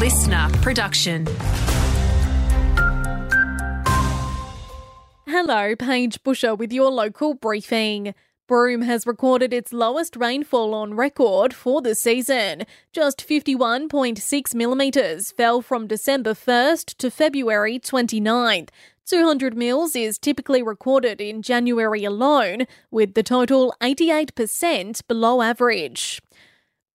listener production. Hello, Paige Busher with your local briefing. Broome has recorded its lowest rainfall on record for the season. Just 51.6 millimetres fell from December 1st to February 29th. 200 mils is typically recorded in January alone, with the total 88% below average.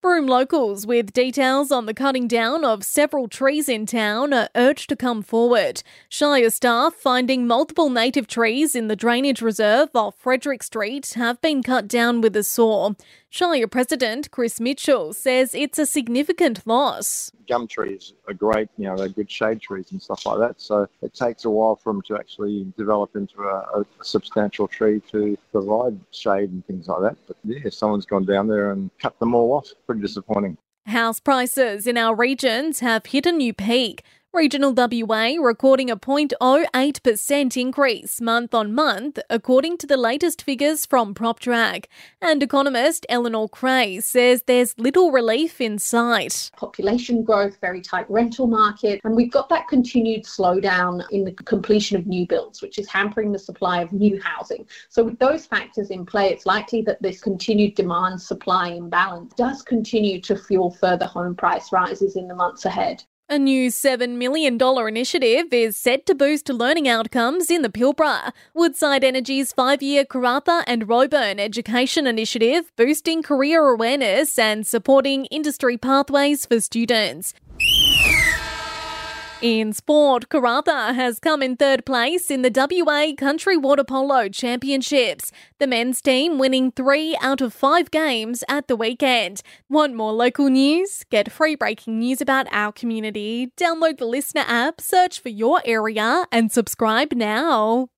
Broome locals with details on the cutting down of several trees in town are urged to come forward. Shire staff finding multiple native trees in the drainage reserve off Frederick Street have been cut down with a saw. Shire President Chris Mitchell says it's a significant loss. Gum trees are great, you know, they're good shade trees and stuff like that. So it takes a while for them to actually develop into a, a substantial tree to provide shade and things like that. But yeah, someone's gone down there and cut them all off. Pretty disappointing. House prices in our regions have hit a new peak. Regional WA recording a 0.08% increase month on month, according to the latest figures from PropTrack. And economist Eleanor Creagh says there's little relief in sight. Population growth, very tight rental market, and we've got that continued slowdown in the completion of new builds, which is hampering the supply of new housing. So, with those factors in play, it's likely that this continued demand supply imbalance does continue to fuel further home price rises in the months ahead. A new $7 million initiative is set to boost learning outcomes in the Pilbara. Woodside Energy's five year Karratha and Roebourne education initiative boosting career awareness and supporting industry pathways for students. In sport, Karratha has come in third place in the WA Country Water Polo Championships, the men's team winning three out of five games at the weekend. Want more local news? Get free breaking news about our community. Download the Listener app, search for your area, and subscribe now.